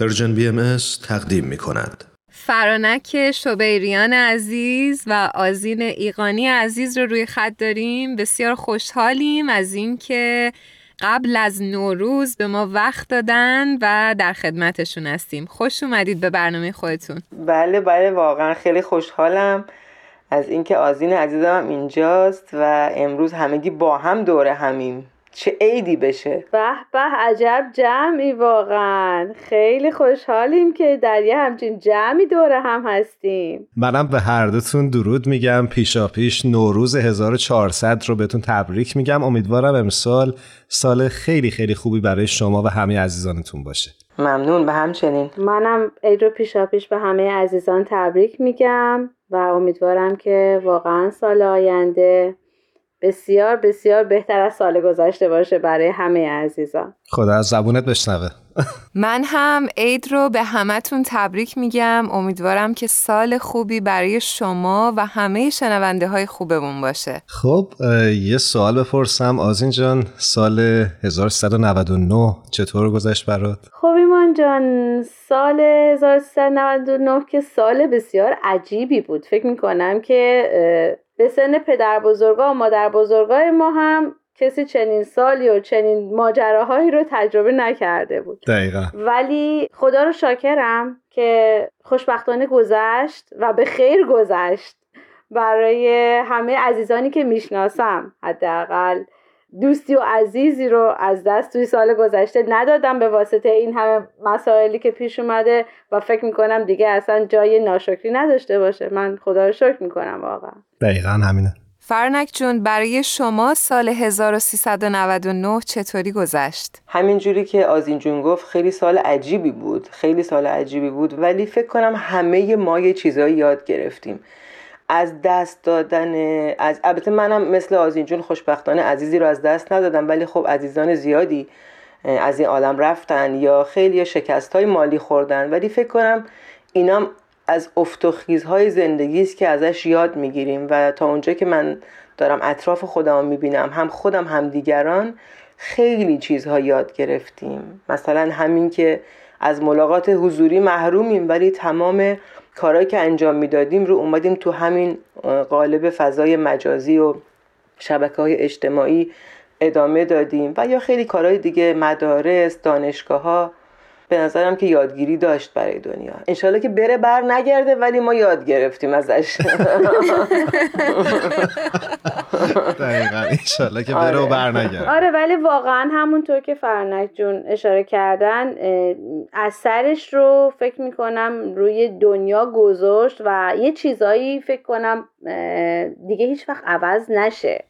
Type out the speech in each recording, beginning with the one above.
Persian BM تقدیم می کند. فرانک شبیریان عزیز و آزین ایقانی عزیز رو روی خط داریم. بسیار خوشحالیم از اینکه قبل از نوروز به ما وقت دادن و در خدمتشون هستیم. خوش اومدید به برنامه خودتون. بله بله واقعا خیلی خوشحالم از اینکه آزین عزیزم اینجاست و امروز همگی با هم دور همیم. چه عیدی بشه؟ به به عجب جمعی واقعا. خیلی خوشحالیم که در یه همچین جمعی دوره هم هستیم. منم به هر دوتون درود میگم. پیشا پیش نوروز 1400 رو بهتون تبریک میگم. امیدوارم امسال سال خیلی خیلی خوبی برای شما و همه عزیزانتون باشه. ممنون. به همچنین. منم عید رو پیشا پیش به همه عزیزان تبریک میگم و امیدوارم که واقعا سال آینده بسیار بسیار بهتر از سال گذشته باشه برای همه عزیزان. خدا از زبونت بشنوه. من هم عید رو به همتون تبریک میگم. امیدوارم که سال خوبی برای شما و همه شنونده های خوبمون باشه. خب یه سوال بپرسم. آزین جان سال 1399 چطور گذشت برات؟ خب ایمان جان سال 1399 که سال بسیار عجیبی بود. فکر می‌کنم که به سن پدر بزرگا و مادر بزرگای ما هم کسی چنین سالی و چنین ماجراهایی رو تجربه نکرده بود. دقیقا. ولی خدا رو شاکرم که خوشبختانه گذشت و به خیر گذشت برای همه عزیزانی که می‌شناسم. حداقل دوستی و عزیزی رو از دست توی سال گذشته ندادم به واسطه این همه مسائلی که پیش اومده و فکر می‌کنم دیگه اصلا جای ناشکری نداشته باشه. من خدا رو شکر می‌کنم واقعا. دقیقا همینه. فرنک جون برای شما سال 1399 چطوری گذشت؟ همین جوری که آزین جون گفت خیلی سال عجیبی بود. خیلی سال عجیبی بود ولی فکر کنم همه ما یه چیزایی یاد گرفتیم. از دست دادن از البته منم مثل آزین جون خوشبختانه عزیزی رو از دست ندادم ولی خب عزیزان زیادی از این عالم رفتن یا خیلی شکست های مالی خوردن. ولی فکر کنم اینام از افت و خیزهای زندگی است که ازش یاد می‌گیریم و تا اونجا که من دارم اطراف خودم می‌بینم هم خودم هم دیگران خیلی چیزها یاد گرفتیم. مثلا همین که از ملاقات حضوری محرومیم ولی تمام کارهایی که انجام می‌دادیم رو اومدیم تو همین قالب فضای مجازی و شبکه های اجتماعی ادامه دادیم. و یا خیلی کارهای دیگه مدارس دانشگاه ها به نظرم که یادگیری داشت برای دنیا. انشالله که بره بر نگرده ولی ما یاد گرفتیم ازش. دقیقا. انشالله که بره و آره. بر نگرده. آره ولی واقعا همونطور که فرنک جون اشاره کردن اثرش رو فکر می‌کنم روی دنیا گذاشت و یه چیزایی فکر کنم دیگه هیچ وقت عوض نشه.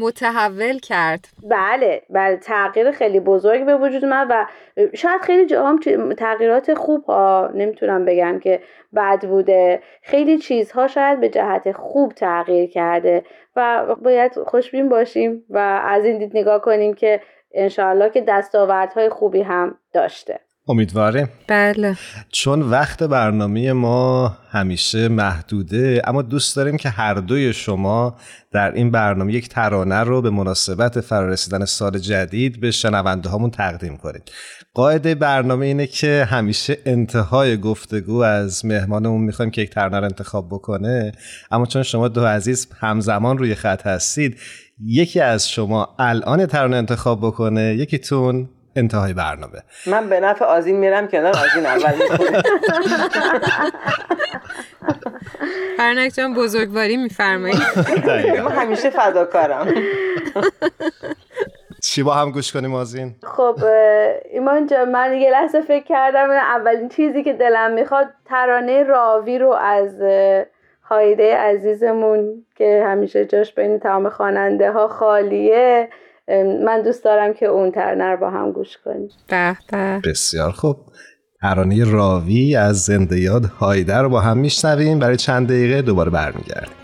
متحول کرد. بله بله تغییر خیلی بزرگ به وجود من و شاید خیلی جا هم تغییرات خوب ها نمی‌تونم بگم که بد بوده. خیلی چیزها شاید به جهت خوب تغییر کرده و باید خوشبین باشیم و از این دید نگاه کنیم که انشاءالله که دستاوردهای خوبی هم داشته. امیدواریم. بله. چون وقت برنامه ما همیشه محدوده اما دوست داریم که هر دوی شما در این برنامه یک ترانه رو به مناسبت فرارسیدن سال جدید به شنونده هامون تقدیم کنید. قاعده برنامه اینه که همیشه انتهای گفتگو از مهمانمون می‌خوایم که یک ترانه رو انتخاب بکنه. اما چون شما دو عزیز همزمان روی خط هستید یکی از شما الان ترانه انتخاب بکنه یکیتون انتهای برنامه. من به نفع آزین میرم کنار آزین اول فرنک جان بزرگواری میفرمایید من همیشه فداکارم چی با هم گوش کنیم آزین؟ خب ایمان جان من یه لحظه فکر کردم اولین چیزی که دلم می‌خواد ترانه راوی رو از هایده عزیزمون که همیشه جاش بین تمام خواننده ها خالیه من دوست دارم که اون ترنه با هم گوش کنیم. به به. بسیار خوب. ترانه راوی از زنده یاد هایده رو با هم میشنویم. برای چند دقیقه دوباره برمیگردیم.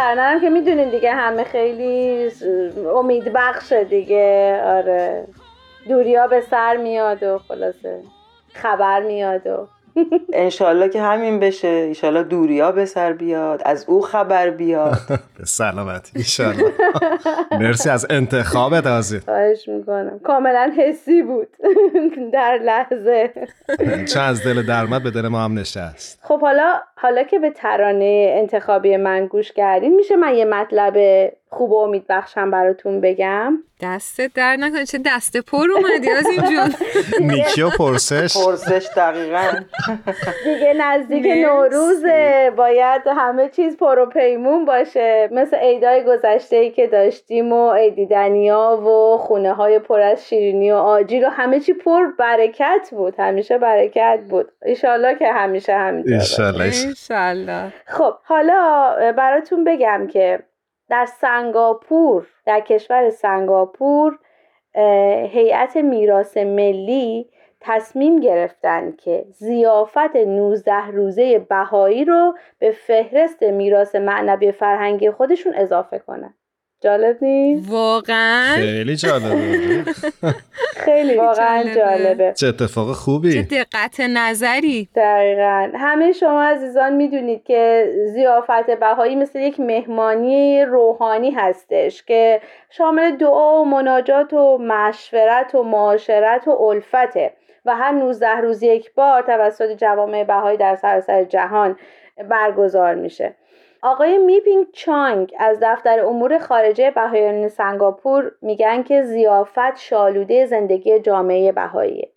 هم که می‌دونین دیگه همه خیلی امید بخشه دیگه آره. دوریا به سر میاد و خلاصه خبر میاد و انشالله که همین بشه. انشالله دوریا به سر بیاد از او خبر بیاد. به سلامت ایشالله مرسی از انتخابت آزی خواهش می‌کنم. کاملا حسی بود. در لحظه. چه از دل درمت به دل ما هم نشست. خب حالا حالا که به ترانه انتخابی من گوش کردین میشه من یه مطلب خوب و امید بخشم براتون بگم. دستت در نکنه چه دست پر اومدی از این جون. نیکی و پرسش. پرسش دقیقا. دیگه نزدیک. نوروزه. باید همه چیز پر و پیمون باشه. مثل عیدای گذشته ای که داشتیم و عیدیدنیا و خونه های پر از شیرینی و آجیل و همه چی پر برکت بود. همیشه برکت بود. ایشالله که همیشه همینطور باشه. ایشالله. خب حالا براتون بگم که در سنگاپور در کشور سنگاپور هیئت میراث ملی تصمیم گرفتن که زیافت 19 روزه بهایی رو به فهرست میراث معنوی فرهنگی خودشون اضافه کنن. جالب نیست؟ واقعا؟ خیلی جالبه. خیلی واقعا جالبه. جالبه. چه اتفاق چه خوبی دقت نظری. دقیقا. همه شما عزیزان می‌دونید که زیافت بهایی مثل یک مهمانی روحانی هستش که شامل دعا و مناجات و مشورت و معاشرت و الفته و هر 19 روز یک بار توسط جوامع بهایی در سراسر جهان برگزار میشه. آقای میپینگ چانگ از دفتر امور خارجه بهایان سنگاپور میگن که زیافت شالوده زندگی جامعه بهاییه.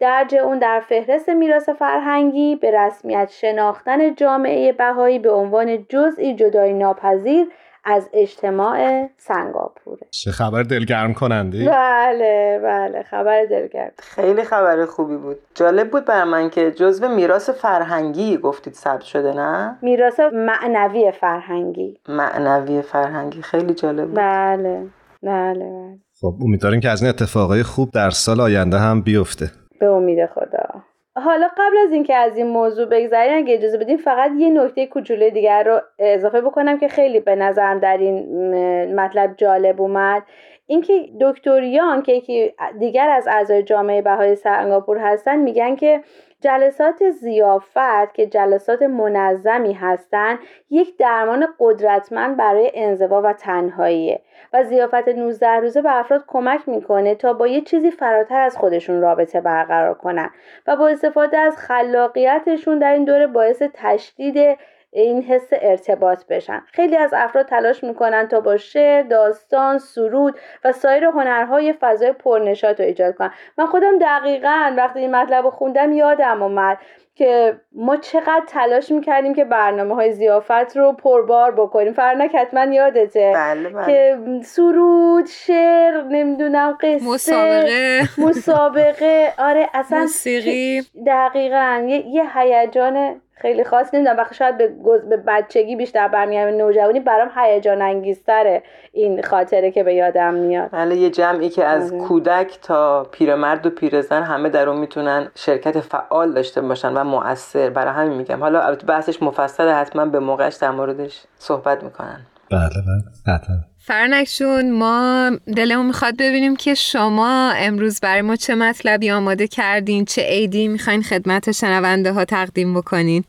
درج اون در فهرست میراث فرهنگی به رسمیت شناختن جامعه بهایی به عنوان جزئی جدایی ناپذیر از اجتماع سنگاپوره. چه خبر دلگرم کننده بله بله خبر دلگرم. خیلی خبر خوبی بود. جالب بود بر من که جزو میراث فرهنگی گفتید ثبت شده نه؟ میراث معنوی فرهنگی. معنوی فرهنگی. خیلی جالب بود. بله بله بله. خب امیدواریم که از این اتفاقای خوب در سال آینده هم بیفته. به امید خدا. حالا قبل از اینکه از این موضوع بگذریم اگه اجازه بدیم فقط یه نکته کوچولوی دیگر رو اضافه بکنم که خیلی به نظرم در این مطلب جالب اومد. اینکه دکتر یان که یکی دیگر از اعضای جامعه بهای سنگاپور هستن میگن که جلسات زیافت که جلسات منظمی هستند یک درمان قدرتمند برای انزوا و تنهاییه و زیافت 19 روزه به افراد کمک می‌کنه تا با یه چیزی فراتر از خودشون رابطه برقرار کنن و با استفاده از خلاقیتشون در این دوره باعث تشدید این حس ارتباط بشن. خیلی از افراد تلاش می‌کنن تا با شعر، داستان، سرود و سایر هنرهای فضای پرنشاط رو ایجاد کنن. من خودم دقیقا وقتی این مطلب رو خوندم یادم اومد که ما چقدر تلاش می‌کردیم که برنامه های زیافت رو پربار بکنیم. فرنک حتما یادته بله بله. که سرود شعر نمی‌دونم قصه. مسابقه. مسابقه. آره اصلا موسیقی. دقیقا. یه, یه هیجان خیلی خاص نمی‌دونم. وقتی شاید به, گز- به بچگی بیشتر برمیگردم نوجوانی برام هیجان انگیزتره این خاطره که به یادم میاد. بله یه جمعی که از آره. کودک تا پیرمرد و پیرزن همه در اون می‌تونن شرکت فعال داشته باشن و مؤثر. برای همین میگم. حالا البته بحثش مفصل حتما به موقعش در موردش صحبت می‌کنن. بله بله. حتما فرنکشون ما دلمون می‌خواد ببینیم که شما امروز برای ما چه مطلبی آماده کردین چه عیدی می‌خواین خدمت شنونده ها تقدیم بکنین؟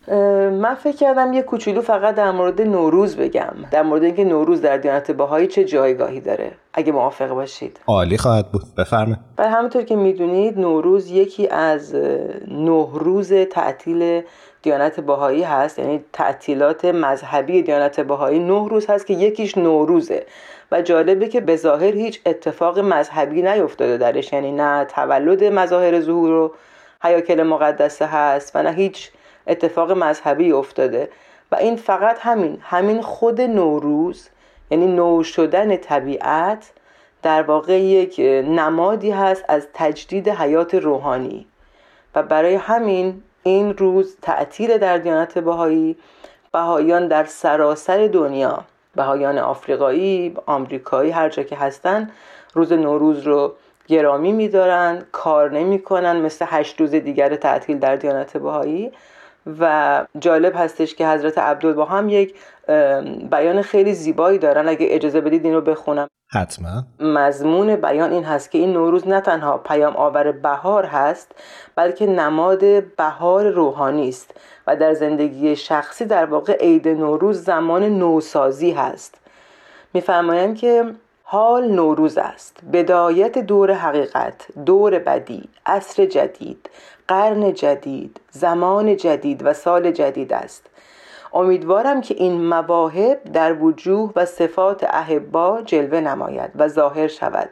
من فکر کردم یه کوچولو فقط در مورد نوروز بگم در مورد اینکه نوروز در دیانت بهایی چه جایگاهی داره. اگه موافق باشید. عالی خواهد بود. بفرمه و همونطور که می‌دونید نوروز یکی از نه روز تعطیل دیانت بهایی هست. یعنی تعطیلات مذهبی دیانت بهایی نه روز هست که یکیش نوروزه. و جالبه که به ظاهر هیچ اتفاق مذهبی نیفتاده درش. یعنی نه تولد مظاهر ظهور و حیاکل مقدسه هست و نه هیچ اتفاق مذهبی افتاده. و این فقط همین. همین خود نوروز یعنی نو شدن طبیعت در واقع یک نمادی هست از تجدید حیات روحانی. و برای همین این روز تعطیل در دیانت بهایی بهاییان در سراسر دنیا بهایان آفریقایی آمریکایی هر جا که هستن روز نوروز رو گرامی میدارن کار نمی‌کنن مثل هشت روز دیگر تعطیل در دیانت بهایی. و جالب هستش که حضرت عبدالبها هم یک بیان خیلی زیبایی دارن. اگه اجازه بدید این رو بخونم. حتما. مضمون بیان این هست که این نوروز نه تنها پیام آور بهار هست بلکه نماد بهار روحانی است و در زندگی شخصی در واقع عید نوروز زمان نوسازی هست. میفرمایند که حال نوروز است. بدایت دور حقیقت دور بدی عصر جدید قرن جدید زمان جدید و سال جدید است. امیدوارم که این مواهب در وجوه و صفات احبا جلوه نماید و ظاهر شود.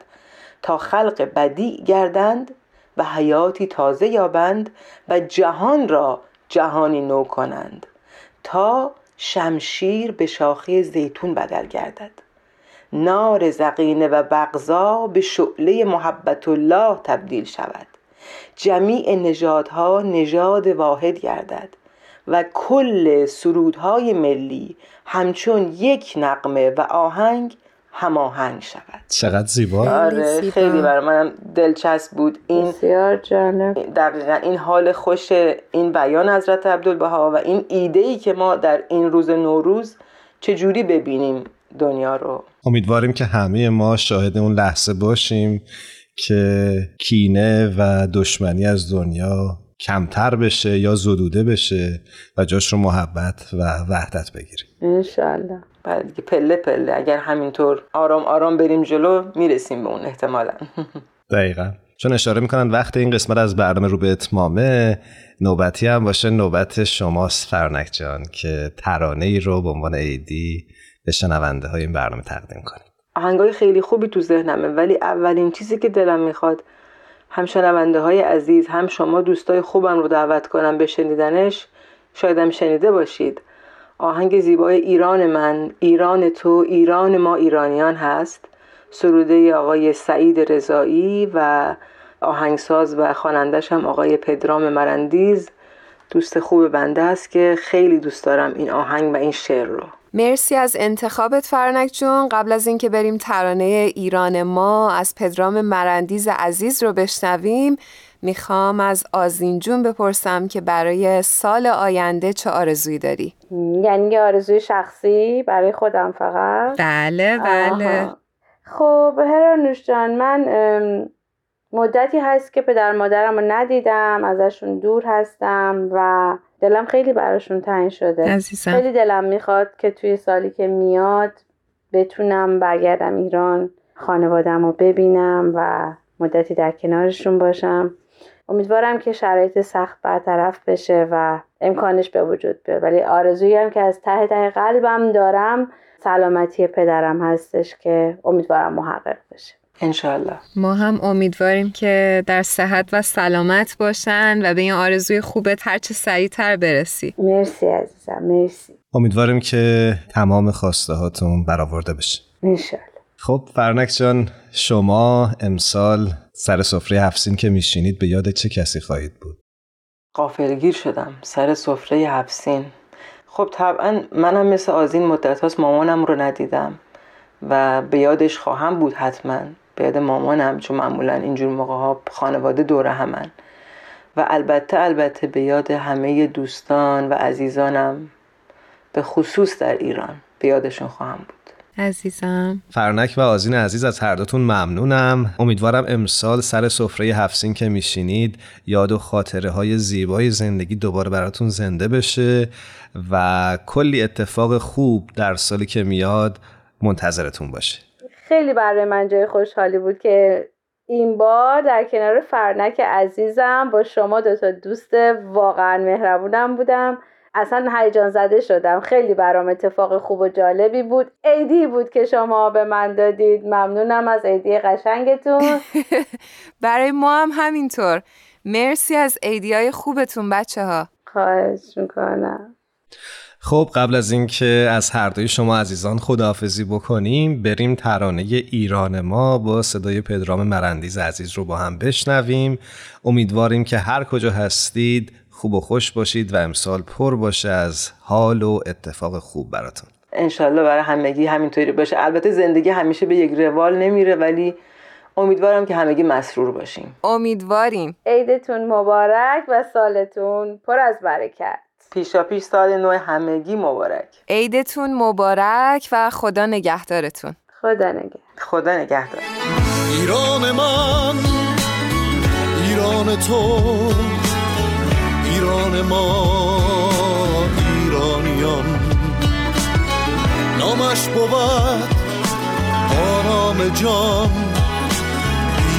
تا خلق بدی گردند و حیاتی تازه یابند و جهان را جهانی نو کنند. تا شمشیر به شاخه زیتون بدل گردد. نار زقینه و بغضا به شعله محبت الله تبدیل شود. جمیع نژادها نژاد واحد گردد و کل سرودهای ملی همچون یک نقمه و آهنگ هماهنگ شود. چقدر زیبا. آره زیبا. خیلی برای منم دلچسب بود. این بسیار جالب. دقیقا این حال خوش این بیان حضرت عبدالبها و این ایده ای که ما در این روز نوروز چجوری ببینیم؟ دنیا رو. امیدواریم که همه ما شاهد اون لحظه باشیم که کینه و دشمنی از دنیا کمتر بشه یا زدوده بشه و جاش رو محبت و وحدت بگیریم. انشالله بعد پله پله. اگر همینطور آرام آرام بریم جلو می‌رسیم به اون احتمالا. دقیقا. چون اشاره می‌کنن وقت این قسمت از برنامه رو به اتمامه نوبتی هم باشه نوبت شماست فرنک جان که ترانه ای رو به عنوان ایدی به شنونده های این برنامه تقدیم کنیم. آهنگای خیلی خوبی تو ذهنمه ولی اولین چیزی که دلم می‌خواد هم شنونده های عزیز هم شما دوستای خوبم رو دعوت کنم به شنیدنش. شایدم شنیده باشید. آهنگ زیبای ایران من ایران تو ایران ما ایرانیان هست. سروده آقای سعید رضایی و آهنگساز و خوانندش هم آقای پدرام مرندیز. دوست خوب بنده است که خیلی دوست دارم این آهنگ و این شعر رو. مرسی از انتخابت فرنک جون قبل از اینکه بریم ترانه ایران ما از پدرام مرندیز عزیز رو بشنویم می‌خوام از آزین جون بپرسم که برای سال آینده چه آرزویی داری؟ یعنی یه آرزوی شخصی برای خودم فقط بله بله آها. خب هرانوش جان من مدتی هست که پدر مادرم رو ندیدم ازشون دور هستم و دلم خیلی براشون تنگ شده. عزیزم. خیلی دلم می‌خواد که توی سالی که میاد بتونم برگردم ایران خانوادم رو ببینم و مدتی در کنارشون باشم. امیدوارم که شرایط سخت برطرف بشه و امکانش به وجود بیاد. ولی آرزویی هم که از ته ته قلبم دارم سلامتی پدرم هستش که امیدوارم محقق بشه. انشالله ما هم امیدواریم که در صحت و سلامت باشن و به این آرزوی خوبت هرچه سریعتر برسی. مرسی عزیزم مرسی. امیدواریم که تمام خواسته هاتون برآورده بشه. انشالله خب فرنک جان شما امسال سر سفره هفسین که میشینید به یاد چه کسی خواهید بود؟ قافلگیر شدم سر سفره هفسین. خب طبعا منم مثل آزین مدت هاست مامانم رو ندیدم و به یادش خواهم بود حتما. به یاد مامانم چون معمولا اینجور موقع ها خانواده دوره همن. و البته البته به یاد همه دوستان و عزیزانم به خصوص در ایران به یادشون خواهم بود. عزیزم. فرنک و آزین عزیز از هر دوتون ممنونم. امیدوارم امسال سر سفره هفسین که میشینید یاد و خاطره های زیبای زندگی دوباره براتون زنده بشه و کلی اتفاق خوب در سالی که میاد منتظرتون باشه. خیلی برای من جای خوشحالی بود که این بار در کنار فرنک عزیزم با شما دوتا دوست واقعا مهربونم بودم. اصلا هیجان زده شدم. خیلی برام اتفاق خوب و جالبی بود. عیدی بود که شما به من دادید. ممنونم از عیدی قشنگتون. برای ما هم همینطور. مرسی از ایدیای خوبتون بچه ها خواهش می‌کنم. خب قبل از اینکه از هر دوی شما عزیزان خداحافظی بکنیم بریم ترانه ایران ما با صدای پدرام مرندیز عزیز رو با هم بشنویم. امیدواریم که هر کجا هستید خوب و خوش باشید و امسال پر باشه از حال و اتفاق خوب براتون. انشالله برای همگی همینطوری باشه. البته زندگی همیشه به یک روال نمیره ولی امیدوارم که همگی مسرور باشیم. امیدواریم. عیدتون مبارک و سالتون پر از برکت. پیشا پیش سال نو همگی مبارک. عیدتون مبارک و خدا نگهدارتون. خدا نگه. خدا نگهدار. ایران من ایران تو ایران ما ایرانیان. نامش بود آرام جان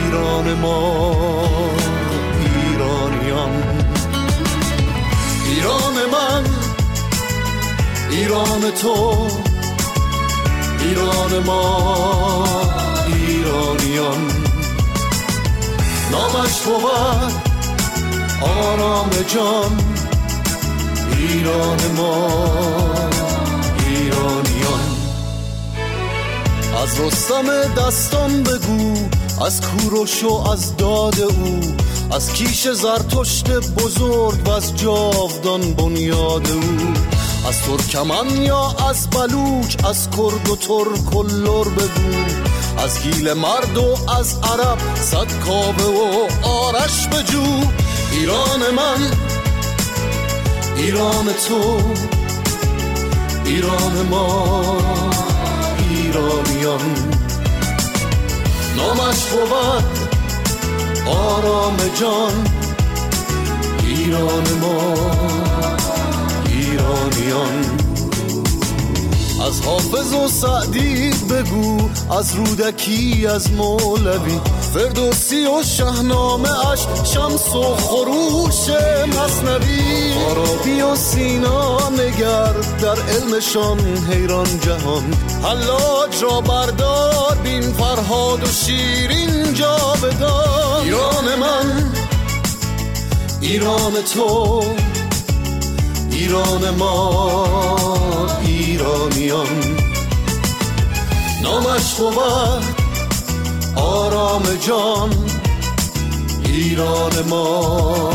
ایران ما. ایران تو ایران ما ایرانیان. نامش بود آرام جان. ایران ما ایرانیان. از رستم دستان بگو از کوروش و از داد او. از کیش زرتشت بزرگ و از جاودان بنیاد او. از ترکمن یا از بلوچ از کرد و ترک و لر بگو. از گیل مرد و از عرب صد کابه و آرش بجو. ایران من ایران تو ایران ما ایرانیان. نامش بود آرام جان ایران ما. ایرانیان. از حافظ و سعدی بگو از رودکی از مولوی. فردوسی و شهنامه اش شمس و خروش مصنوی. عربی و سینا نگر در علمشان حیران جهان. حلاج را بردار بین فرهاد و شیرین جا بدار. ایران من ایران تو. ایران ما ایرانیان. نامش بود آرام جان. ایران ما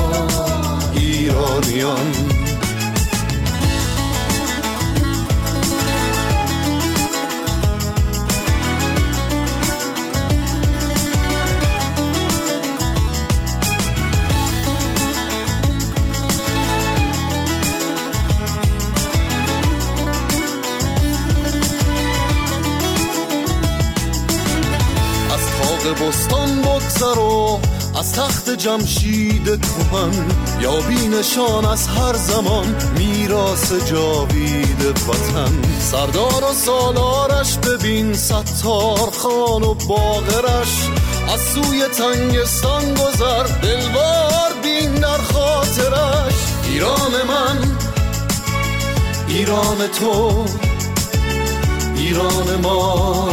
ایرانیان. بستان بگذر و از تخت جمشید کهن یا بینشان از هر زمان میراس جاوید وطن. سردار و سالارش ببین ستار خان و باغرش از سوی تنگستان گذر. دلوار بین در خاطرش. ایران من ایران تو ایران ما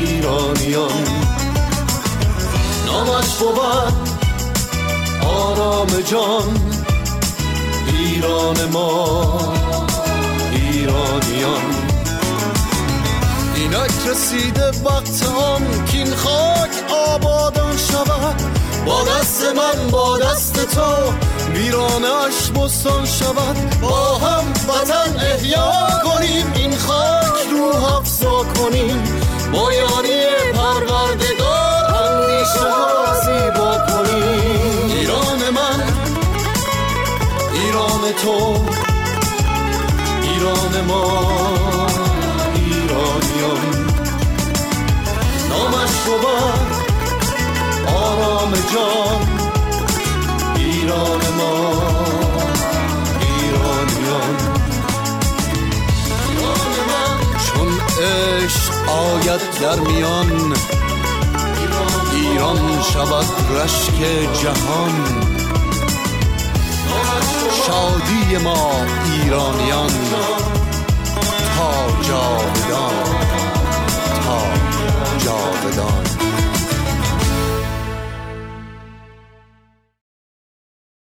ایرانیان. نامش بود. آرام جان ایران ما ایرانیان. اینک رسیده وقت آن که خاک آبادان شود. با دست من با دست تو ویرانش بستان شود. با هم وطن احیا کنیم این خاک روح افزا کنیم. با یاری پروردگار اندیشه ها زیبا کنیم ایران من ایران تو ایران ما ایرانیان. نامش بود آرام جان ایران ما ایرانیان. ایران من. چون عشق آید در میان گران شود رشک جهان. شادی ما ایرانیان. تا جاودان. تا جاودان.